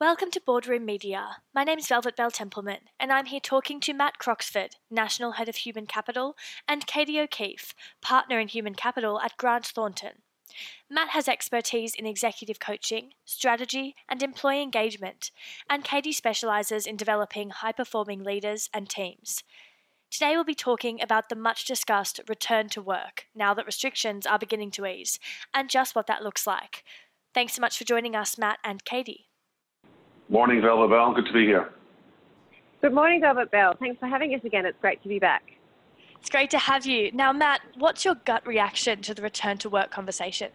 Welcome to Boardroom Media. My name is Velvet Bell Templeman, and I'm here talking to Matt Croxford, National Head of Human Capital, and Katie O'Keefe, Partner in Human Capital at Grant Thornton. Matt has expertise in executive coaching, strategy, and employee engagement, and Katie specialises in developing high performing leaders and teams. Today we'll be talking about the much discussed return to work now that restrictions are beginning to ease, and just what that looks like. Thanks so much for joining us, Matt and Katie. Morning, Velvet Bell. Good to be here. Good morning, Velvet Bell. Thanks for having us again. It's great to be back. It's great to have you. Now, Matt, what's your gut reaction to the return to work conversation?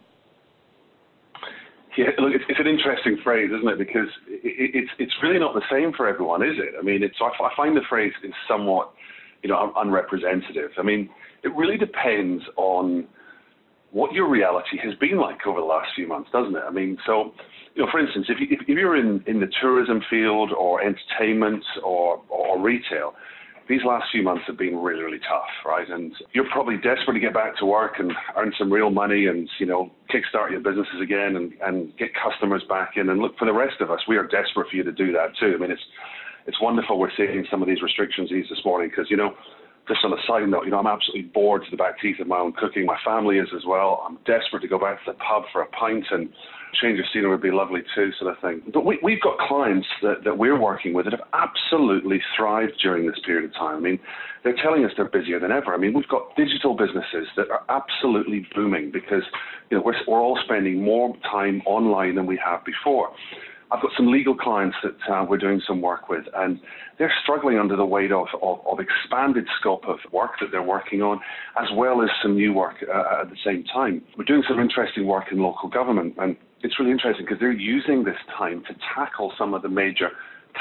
Yeah, look, it's, it's an interesting phrase, isn't it? Because it, it's it's really not the same for everyone, is it? I mean, it's I, I find the phrase is somewhat, you know, unrepresentative. I mean, it really depends on what your reality has been like over the last few months, doesn't it? I mean, so you know, for instance, if, you, if, you're in, in the tourism field or entertainment or, or retail, these last few months have been really, really tough, right? And you're probably desperate to get back to work and earn some real money and, you know, kickstart your businesses again and, and get customers back in. And look, for the rest of us, we are desperate for you to do that too. I mean, it's, it's wonderful we're seeing some of these restrictions ease this morning because, you know, just on a side note, you know, I'm absolutely bored to the back teeth of my own cooking. My family is as well. I'm desperate to go back to the pub for a pint and change of scenery would be lovely too, sort of thing. But we, we've got clients that, that we're working with that have absolutely thrived during this period of time. I mean, they're telling us they're busier than ever. I mean, we've got digital businesses that are absolutely booming because, you know, we're, we're all spending more time online than we have before. I've got some legal clients that uh, we're doing some work with, and they're struggling under the weight of, of, of, expanded scope of work that they're working on, as well as some new work uh, at the same time. We're doing some interesting work in local government, and it's really interesting because they're using this time to tackle some of the major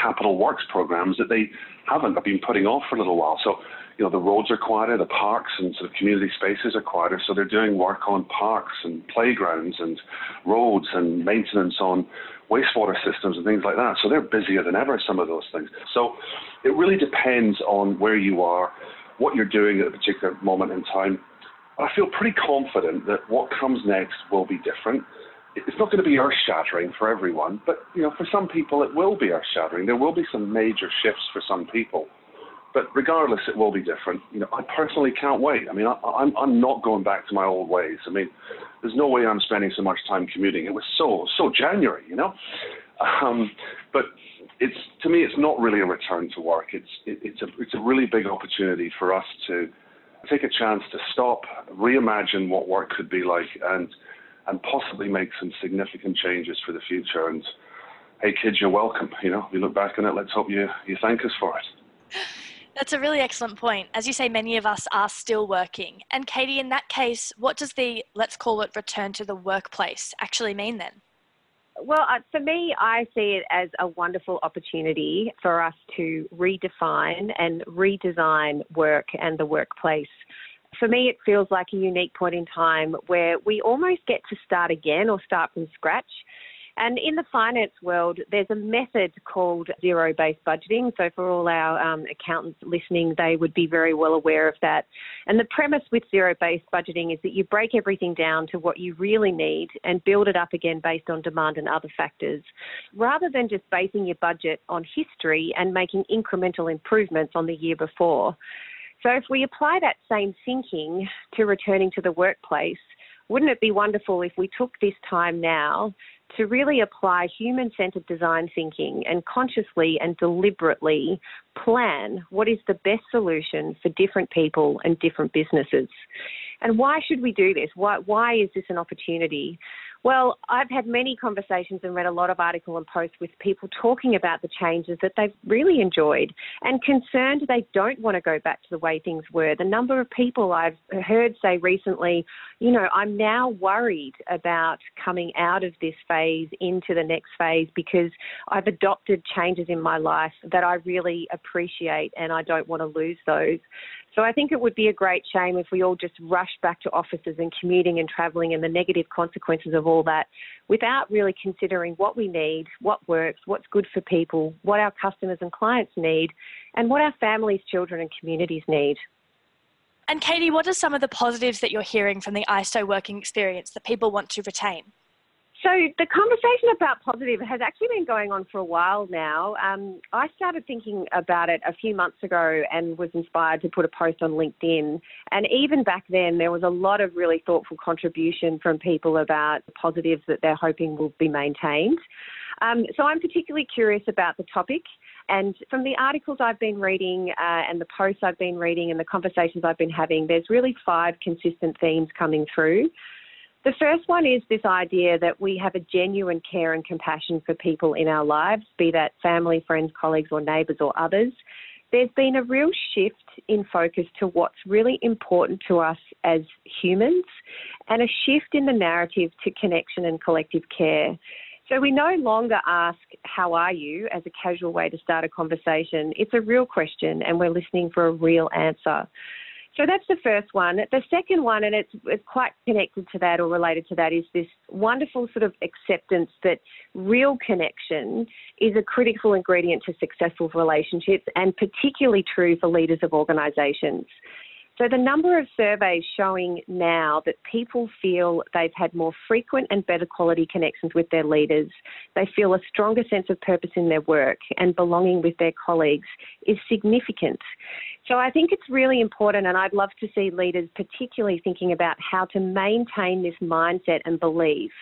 capital works programs that they haven't been putting off for a little while. So, you know, the roads are quieter, the parks and sort of community spaces are quieter, so they're doing work on parks and playgrounds and roads and maintenance on wastewater systems and things like that. So they're busier than ever, some of those things. So it really depends on where you are, what you're doing at a particular moment in time. I feel pretty confident that what comes next will be different. It's not going to be earth shattering for everyone, but you know, for some people it will be earth shattering. There will be some major shifts for some people. But regardless, it will be different. You know, I personally can't wait. I mean, I, I'm I'm not going back to my old ways. I mean, there's no way I'm spending so much time commuting. It was so so January, you know. Um, but it's to me, it's not really a return to work. It's it, it's a it's a really big opportunity for us to take a chance to stop, reimagine what work could be like, and and possibly make some significant changes for the future. And hey, kids, you're welcome. You know, you look back on it. Let's hope you you thank us for it. That's a really excellent point. As you say, many of us are still working. And Katie, in that case, what does the, let's call it, return to the workplace actually mean then? Well, uh, for me, I see it as a wonderful opportunity for us to redefine and redesign work and the workplace. For me, it feels like a unique point in time where we almost get to start again or start from scratch. And in the finance world, there's a method called zero based budgeting. So, for all our um, accountants listening, they would be very well aware of that. And the premise with zero based budgeting is that you break everything down to what you really need and build it up again based on demand and other factors, rather than just basing your budget on history and making incremental improvements on the year before. So, if we apply that same thinking to returning to the workplace, wouldn't it be wonderful if we took this time now to really apply human centered design thinking and consciously and deliberately plan what is the best solution for different people and different businesses? And why should we do this? Why, why is this an opportunity? Well, I've had many conversations and read a lot of articles and posts with people talking about the changes that they've really enjoyed and concerned they don't want to go back to the way things were. The number of people I've heard say recently, you know, I'm now worried about coming out of this phase into the next phase because I've adopted changes in my life that I really appreciate and I don't want to lose those. So I think it would be a great shame if we all just rushed back to offices and commuting and travelling and the negative consequences of all that without really considering what we need, what works, what's good for people, what our customers and clients need, and what our families, children, and communities need. And Katie, what are some of the positives that you're hearing from the ISO working experience that people want to retain? So the conversation about positive has actually been going on for a while now. Um, I started thinking about it a few months ago and was inspired to put a post on LinkedIn. And even back then, there was a lot of really thoughtful contribution from people about the positives that they're hoping will be maintained. Um, so I'm particularly curious about the topic. And from the articles I've been reading uh, and the posts I've been reading and the conversations I've been having, there's really five consistent themes coming through. The first one is this idea that we have a genuine care and compassion for people in our lives, be that family, friends, colleagues, or neighbours or others. There's been a real shift in focus to what's really important to us as humans and a shift in the narrative to connection and collective care. So we no longer ask, How are you? as a casual way to start a conversation. It's a real question, and we're listening for a real answer. So that's the first one. The second one, and it's, it's quite connected to that or related to that, is this wonderful sort of acceptance that real connection is a critical ingredient to successful relationships and particularly true for leaders of organisations. So, the number of surveys showing now that people feel they've had more frequent and better quality connections with their leaders, they feel a stronger sense of purpose in their work and belonging with their colleagues is significant. So, I think it's really important, and I'd love to see leaders particularly thinking about how to maintain this mindset and belief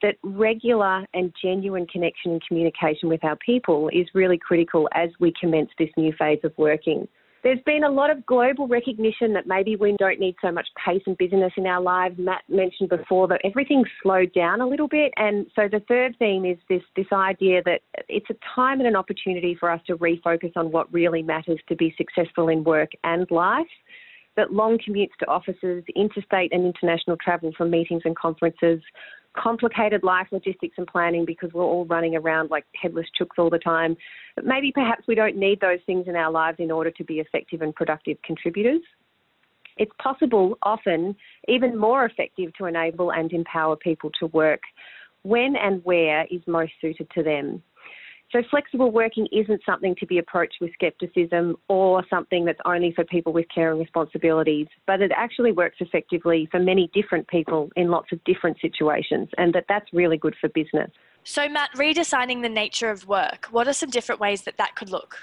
that regular and genuine connection and communication with our people is really critical as we commence this new phase of working. There's been a lot of global recognition that maybe we don't need so much pace and busyness in our lives. Matt mentioned before that everything's slowed down a little bit. And so the third theme is this, this idea that it's a time and an opportunity for us to refocus on what really matters to be successful in work and life that long commutes to offices, interstate and international travel for meetings and conferences, complicated life logistics and planning because we're all running around like headless chooks all the time. But maybe perhaps we don't need those things in our lives in order to be effective and productive contributors. It's possible, often, even more effective to enable and empower people to work when and where is most suited to them. So flexible working isn't something to be approached with skepticism or something that's only for people with caring responsibilities, but it actually works effectively for many different people in lots of different situations, and that that's really good for business. So, Matt, redesigning the nature of work, what are some different ways that that could look?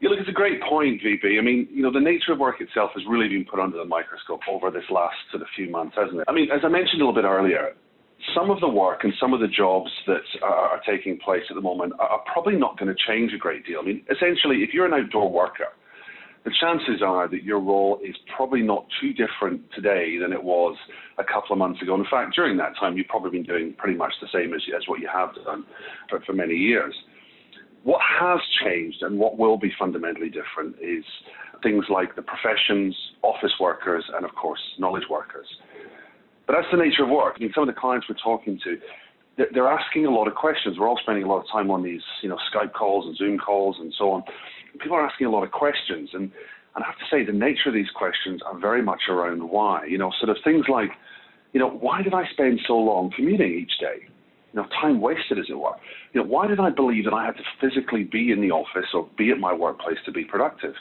Yeah, look, it's a great point, VB. I mean, you know, the nature of work itself has really been put under the microscope over this last sort of few months, hasn't it? I mean, as I mentioned a little bit earlier, some of the work and some of the jobs that uh, are taking place at the moment are probably not going to change a great deal. I mean, essentially, if you're an outdoor worker, the chances are that your role is probably not too different today than it was a couple of months ago. In fact, during that time, you've probably been doing pretty much the same as, as what you have done for, for many years. What has changed and what will be fundamentally different is things like the professions, office workers, and of course, knowledge workers. But that's the nature of work. I mean, some of the clients we're talking to, they're asking a lot of questions. We're all spending a lot of time on these, you know, Skype calls and Zoom calls and so on. People are asking a lot of questions, and and I have to say the nature of these questions are very much around why. You know, sort of things like, you know, why did I spend so long commuting each day? You know, time wasted, as it were. You know, why did I believe that I had to physically be in the office or be at my workplace to be productive?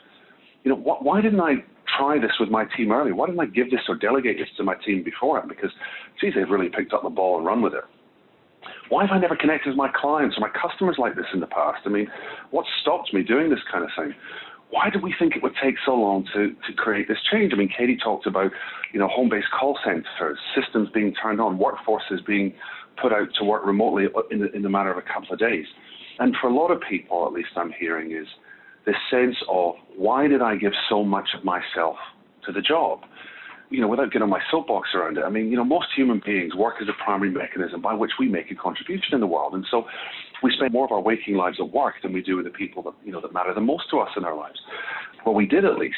You know, wh- why didn't I try this with my team early? Why didn't I give this or delegate this to my team beforehand? Because, geez, they've really picked up the ball and run with it. Why have I never connected with my clients or my customers like this in the past? I mean, what stopped me doing this kind of thing? Why did we think it would take so long to, to create this change? I mean, Katie talked about, you know, home-based call centers, systems being turned on, workforces being put out to work remotely in the, in the matter of a couple of days. And for a lot of people, at least I'm hearing, is this sense of why did I give so much of myself to the job? You know, without getting on my soapbox around it, I mean, you know, most human beings work as a primary mechanism by which we make a contribution in the world, and so we spend more of our waking lives at work than we do with the people that you know that matter the most to us in our lives. Well, we did at least.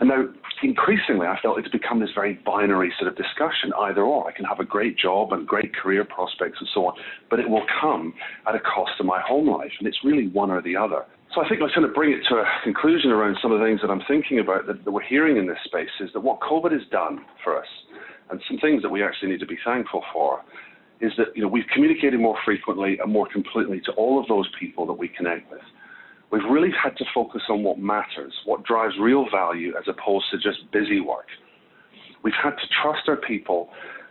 And now, increasingly, I felt it's become this very binary sort of discussion, either or. I can have a great job and great career prospects and so on, but it will come at a cost to my home life, and it's really one or the other. So I think let's kind of bring it to a conclusion around some of the things that I'm thinking about that, that we're hearing in this space is that what COVID has done for us, and some things that we actually need to be thankful for, is that you know we've communicated more frequently and more completely to all of those people that we connect with. We've really had to focus on what matters, what drives real value, as opposed to just busy work. We've had to trust our people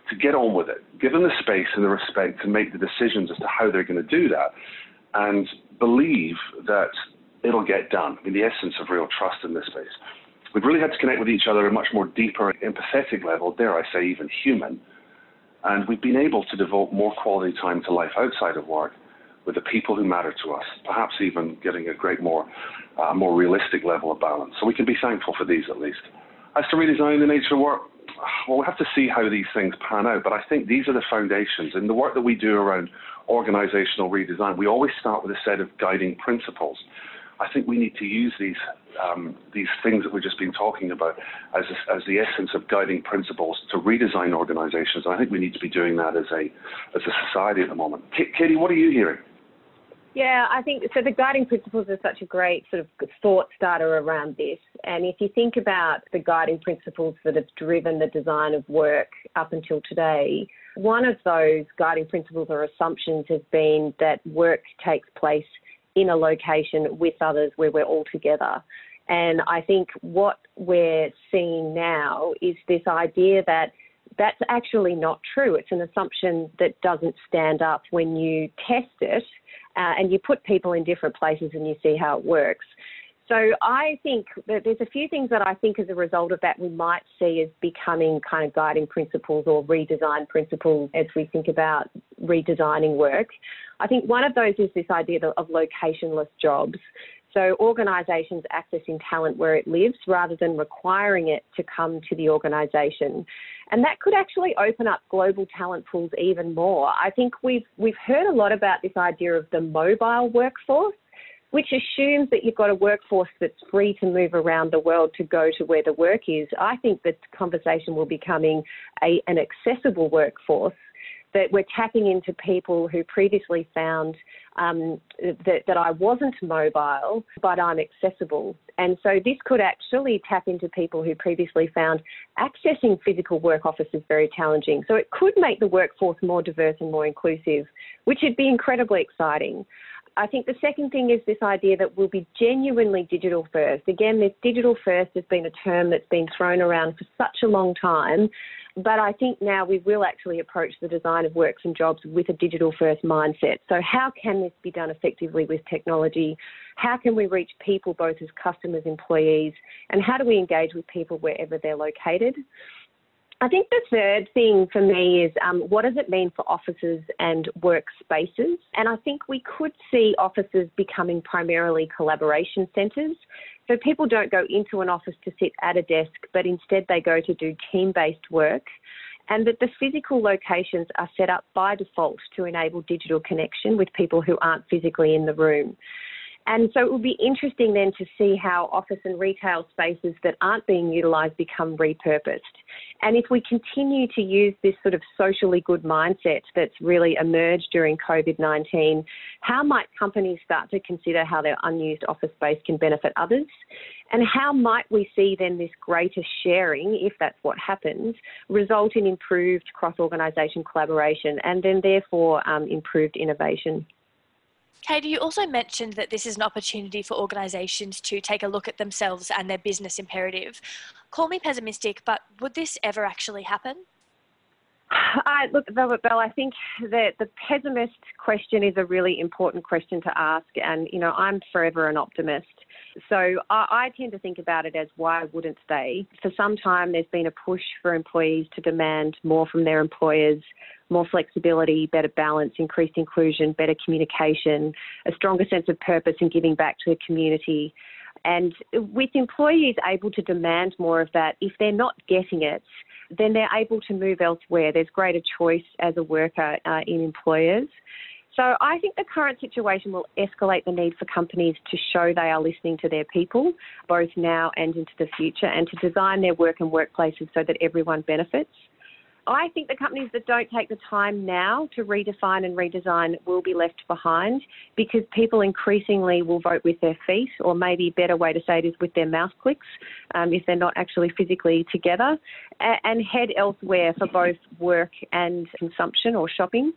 to get on with it, give them the space and the respect to make the decisions as to how they're going to do that, and believe that it'll get done. I mean, the essence of real trust in this space. We've really had to connect with each other at a much more deeper, empathetic level, dare I say, even human. And we've been able to devote more quality time to life outside of work with the people who matter to us, perhaps even getting a great more, uh, more realistic level of balance. So we can be thankful for these at least. As to redesigning the nature of work, well, we have to see how these things pan out. But I think these are the foundations. In the work that we do around organizational redesign, we always start with a set of guiding principles. I think we need to use these um, these things that we've just been talking about as a, as the essence of guiding principles to redesign organizations. And I think we need to be doing that as a as a society at the moment. Katie, what are you hearing? Yeah, I think so. The guiding principles are such a great sort of thought starter around this. And if you think about the guiding principles that have driven the design of work up until today, one of those guiding principles or assumptions has been that work takes place in a location with others where we're all together. And I think what we're seeing now is this idea that that's actually not true. It's an assumption that doesn't stand up when you test it uh, and you put people in different places and you see how it works. So I think that there's a few things that I think as a result of that we might see as becoming kind of guiding principles or redesign principles as we think about redesigning work. I think one of those is this idea of locationless jobs. So organisations accessing talent where it lives rather than requiring it to come to the organisation. And that could actually open up global talent pools even more. I think we've we've heard a lot about this idea of the mobile workforce which assumes that you've got a workforce that's free to move around the world to go to where the work is. I think that conversation will be becoming a, an accessible workforce that we're tapping into people who previously found um, that, that I wasn't mobile, but I'm accessible. And so this could actually tap into people who previously found accessing physical work offices very challenging. So it could make the workforce more diverse and more inclusive, which would be incredibly exciting. I think the second thing is this idea that we'll be genuinely digital first. Again, this digital first has been a term that's been thrown around for such a long time, but I think now we will actually approach the design of works and jobs with a digital first mindset. So, how can this be done effectively with technology? How can we reach people both as customers, employees, and how do we engage with people wherever they're located? I think the third thing for me is um, what does it mean for offices and workspaces? And I think we could see offices becoming primarily collaboration centres. So people don't go into an office to sit at a desk, but instead they go to do team based work. And that the physical locations are set up by default to enable digital connection with people who aren't physically in the room. And so it will be interesting then to see how office and retail spaces that aren't being utilised become repurposed. And if we continue to use this sort of socially good mindset that's really emerged during COVID 19, how might companies start to consider how their unused office space can benefit others? And how might we see then this greater sharing, if that's what happens, result in improved cross organisation collaboration and then therefore um, improved innovation? Katie, you also mentioned that this is an opportunity for organisations to take a look at themselves and their business imperative. Call me pessimistic, but would this ever actually happen? I, look, Velvet Bell, I think that the pessimist question is a really important question to ask, and you know I'm forever an optimist. So I, I tend to think about it as why wouldn't they? For some time, there's been a push for employees to demand more from their employers, more flexibility, better balance, increased inclusion, better communication, a stronger sense of purpose in giving back to the community. And with employees able to demand more of that, if they're not getting it, then they're able to move elsewhere. There's greater choice as a worker uh, in employers. So I think the current situation will escalate the need for companies to show they are listening to their people, both now and into the future, and to design their work and workplaces so that everyone benefits. I think the companies that don't take the time now to redefine and redesign will be left behind because people increasingly will vote with their feet, or maybe a better way to say it is with their mouse clicks, um, if they're not actually physically together, and head elsewhere for both work and consumption or shopping.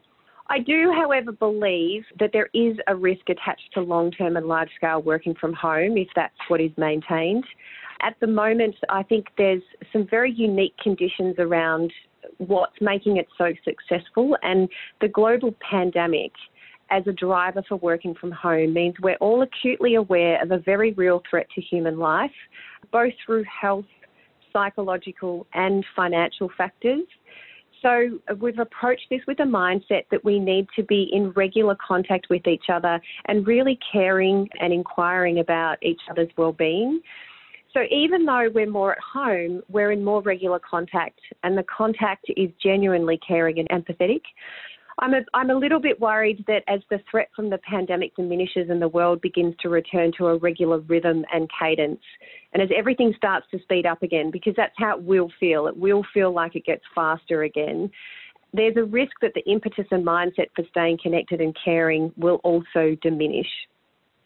I do, however, believe that there is a risk attached to long term and large scale working from home if that's what is maintained. at the moment, I think there's some very unique conditions around what's making it so successful, and the global pandemic as a driver for working from home means we're all acutely aware of a very real threat to human life, both through health, psychological, and financial factors. So we've approached this with a mindset that we need to be in regular contact with each other and really caring and inquiring about each other's well-being. So even though we're more at home, we're in more regular contact and the contact is genuinely caring and empathetic. I'm a, I'm a little bit worried that as the threat from the pandemic diminishes and the world begins to return to a regular rhythm and cadence, and as everything starts to speed up again, because that's how it will feel, it will feel like it gets faster again. There's a risk that the impetus and mindset for staying connected and caring will also diminish.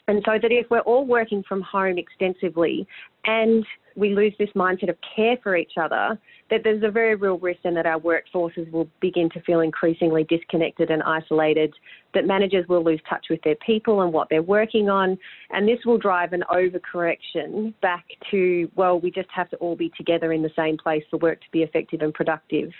And so that if we're all working from home extensively and we lose this mindset of care for each other, that there's a very real risk then that our workforces will begin to feel increasingly disconnected and isolated, that managers will lose touch with their people and what they're working on, and this will drive an overcorrection back to, well, we just have to all be together in the same place for work to be effective and productive.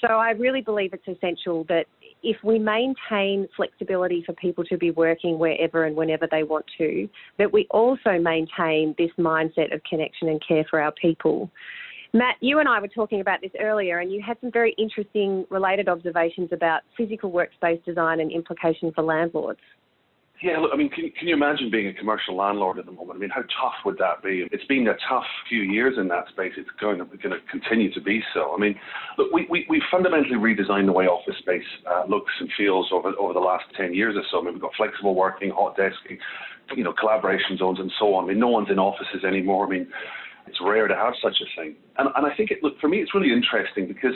So I really believe it's essential that if we maintain flexibility for people to be working wherever and whenever they want to, that we also maintain this mindset of connection and care for our people. Matt, you and I were talking about this earlier, and you had some very interesting related observations about physical workspace design and implications for landlords. Yeah, look, I mean, can, can you imagine being a commercial landlord at the moment? I mean, how tough would that be? It's been a tough few years in that space. It's going to, going to continue to be so. I mean, look, we, we, we fundamentally redesigned the way office space uh, looks and feels over, over the last 10 years or so. I mean, we've got flexible working, hot desking, you know, collaboration zones and so on. I mean, no one's in offices anymore. I mean, it's rare to have such a thing. And, and I think, it, look, for me, it's really interesting because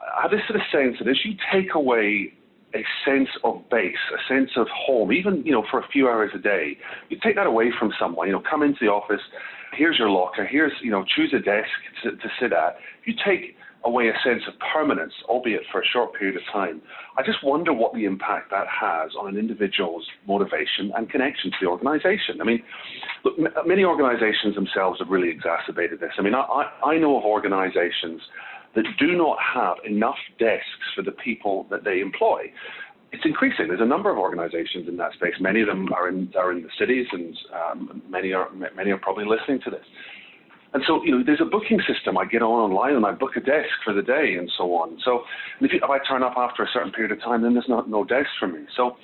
I have this sort of sense that as you take away a sense of base, a sense of home, even you know for a few hours a day. You take that away from someone. You know, come into the office. Here's your locker. Here's you know, choose a desk to, to sit at. You take away a sense of permanence, albeit for a short period of time. I just wonder what the impact that has on an individual's motivation and connection to the organisation. I mean, look, m- many organisations themselves have really exacerbated this. I mean, I, I know of organisations that do not have enough desks for the people that they employ. It's increasing. There's a number of organisations in that space. Many of them are in are in the cities, and um, many are many are probably listening to this. And so, you know, there's a booking system. I get on online and I book a desk for the day and so on. So if, you, if I turn up after a certain period of time, then there's not no desk for me. So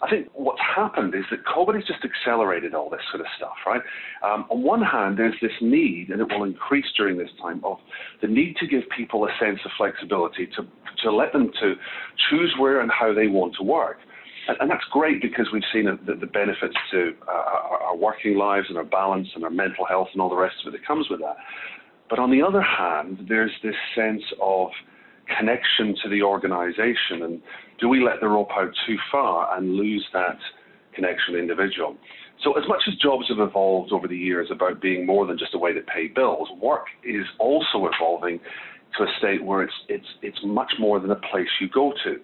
I think what's happened is that COVID has just accelerated all this sort of stuff, right? Um, on one hand, there's this need, and it will increase during this time, of the need to give people a sense of flexibility to to let them to choose where and how they want to work. And, and that's great because we've seen the, the benefits to uh, our, our working lives and our balance and our mental health and all the rest of it that comes with that. But on the other hand, there's this sense of connection to the organization and do we let the rope out too far and lose that connection the individual? So as much as jobs have evolved over the years about being more than just a way to pay bills, work is also evolving to a state where it's it's it's much more than a place you go to.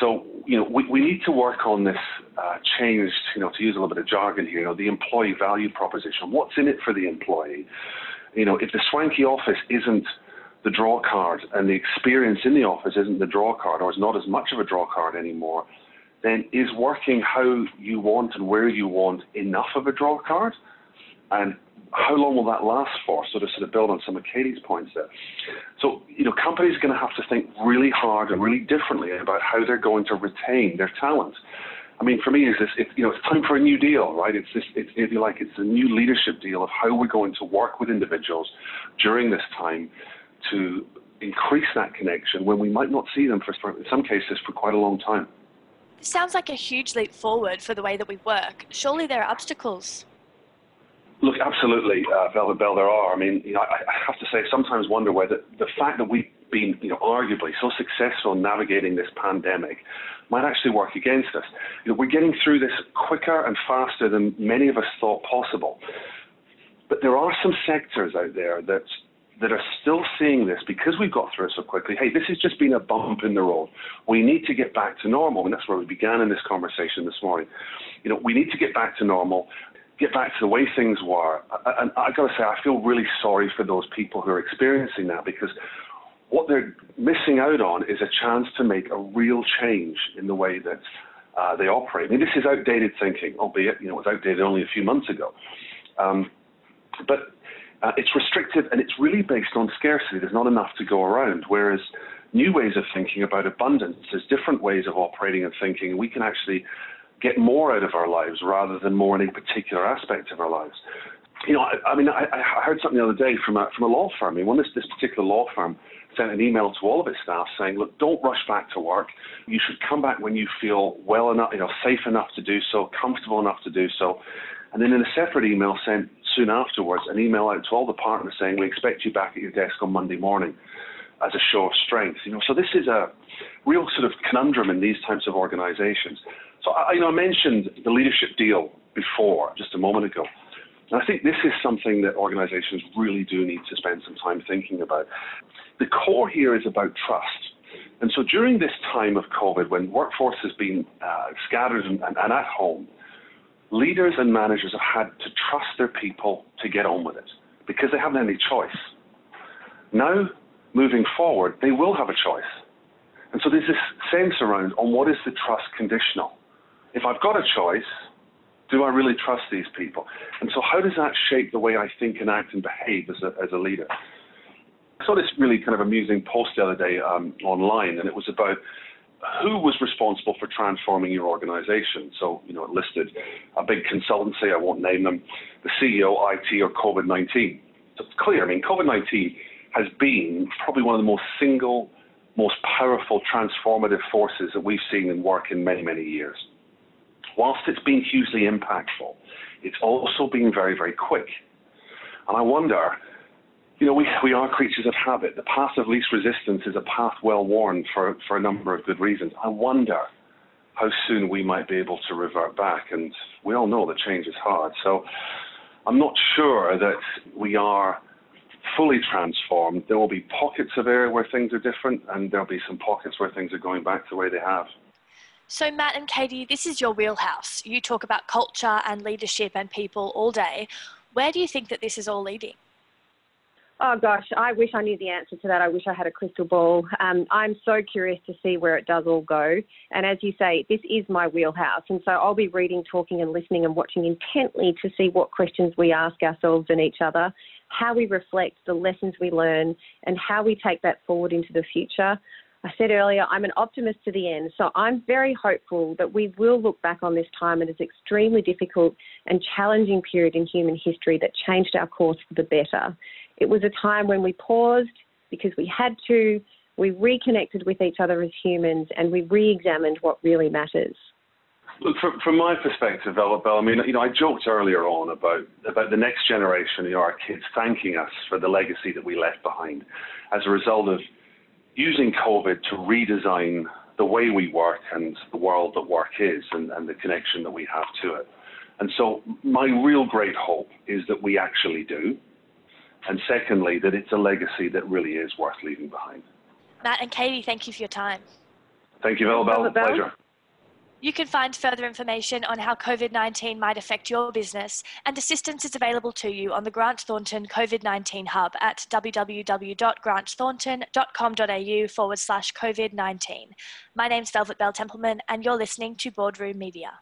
So you know we, we need to work on this uh, changed you know to use a little bit of jargon here you know the employee value proposition. What's in it for the employee? You know if the swanky office isn't the draw card and the experience in the office isn't the draw card or is not as much of a draw card anymore, then is working how you want and where you want enough of a draw card? And how long will that last for? So to sort of build on some of Katie's points there. So, you know, companies are going to have to think really hard and really differently about how they're going to retain their talent. I mean, for me, is this? It, you know, it's time for a new deal, right? It's this. It's, if you like, it's a new leadership deal of how we're going to work with individuals during this time to increase that connection when we might not see them for, in some cases, for quite a long time. This sounds like a huge leap forward for the way that we work. Surely there are obstacles. Look, absolutely, uh, Velvet Bell, there are. I mean, you know, I, I have to say, I sometimes wonder whether the fact that we've been, you know, arguably so successful in navigating this pandemic might actually work against us. You know, we're getting through this quicker and faster than many of us thought possible. But there are some sectors out there that that are still seeing this because we've got through it so quickly. Hey, this has just been a bump in the road. We need to get back to normal, and that's where we began in this conversation this morning. You know, we need to get back to normal. get back to the way things were. And I got to say, I feel really sorry for those people who are experiencing that because what they're missing out on is a chance to make a real change in the way that uh, they operate. I mean, this is outdated thinking, albeit you know it was outdated only a few months ago. Um, but uh, it's restrictive and it's really based on scarcity. There's not enough to go around. Whereas new ways of thinking about abundance, there's different ways of operating and thinking, we can actually get more out of our lives rather than more in a particular aspect of our lives. You know, I, I mean, I, I, heard something the other day from a, from a law firm. I mean, when this, this particular law firm sent an email to all of its staff saying, look, don't rush back to work. You should come back when you feel well enough, you know, safe enough to do so, comfortable enough to do so. And then in a separate email sent soon afterwards, an email out to all the partners saying, we expect you back at your desk on Monday morning as a show of strength. You know, so this is a real sort of conundrum in these types of organizations. So I, you know, I mentioned the leadership deal before, just a moment ago. And I think this is something that organizations really do need to spend some time thinking about. The core here is about trust. And so during this time of COVID, when workforce has been uh, scattered and, and, and at home, leaders and managers have had to trust their people to get on with it because they haven't any choice. Now, moving forward, they will have a choice. And so there's this sense around on what is the trust conditional? If I've got a choice, do I really trust these people? And so how does that shape the way I think and act and behave as a, as a leader? I saw this really kind of amusing post the other day um, online, and it was about who was responsible for transforming your organization. So, you know, it listed a big consultancy, I won't name them, the CEO, IT, or COVID 19. So it's clear, I mean, COVID 19 has been probably one of the most single, most powerful transformative forces that we've seen in work in many, many years. Whilst it's been hugely impactful, it's also been very, very quick. And I wonder, you know, we, we are creatures of habit. The path of least resistance is a path well worn for, for a number of good reasons. I wonder how soon we might be able to revert back. And we all know that change is hard. So I'm not sure that we are fully transformed. There will be pockets of area where things are different, and there'll be some pockets where things are going back the way they have. So, Matt and Katie, this is your wheelhouse. You talk about culture and leadership and people all day. Where do you think that this is all leading? Oh gosh, I wish I knew the answer to that. I wish I had a crystal ball. Um, I'm so curious to see where it does all go. And as you say, this is my wheelhouse. And so I'll be reading, talking, and listening and watching intently to see what questions we ask ourselves and each other, how we reflect, the lessons we learn, and how we take that forward into the future. I said earlier, I'm an optimist to the end, so I'm very hopeful that we will look back on this time as an extremely difficult and challenging period in human history that changed our course for the better. It was a time when we paused because we had to, we reconnected with each other as humans, and we re examined what really matters. Look, from, from my perspective, Bell, I mean, you know, I joked earlier on about about the next generation, you know, our kids thanking us for the legacy that we left behind as a result of using COVID to redesign the way we work and the world that work is and, and the connection that we have to it. And so my real great hope is that we actually do. And secondly, that it's a legacy that really is worth leaving behind. Matt and Katie, thank you for your time. Thank you, Velvet Bell. Pleasure. You can find further information on how COVID 19 might affect your business, and assistance is available to you on the Grant Thornton COVID 19 Hub at www.grantthornton.com.au forward slash COVID 19. My name's Velvet Bell Templeman, and you're listening to Boardroom Media.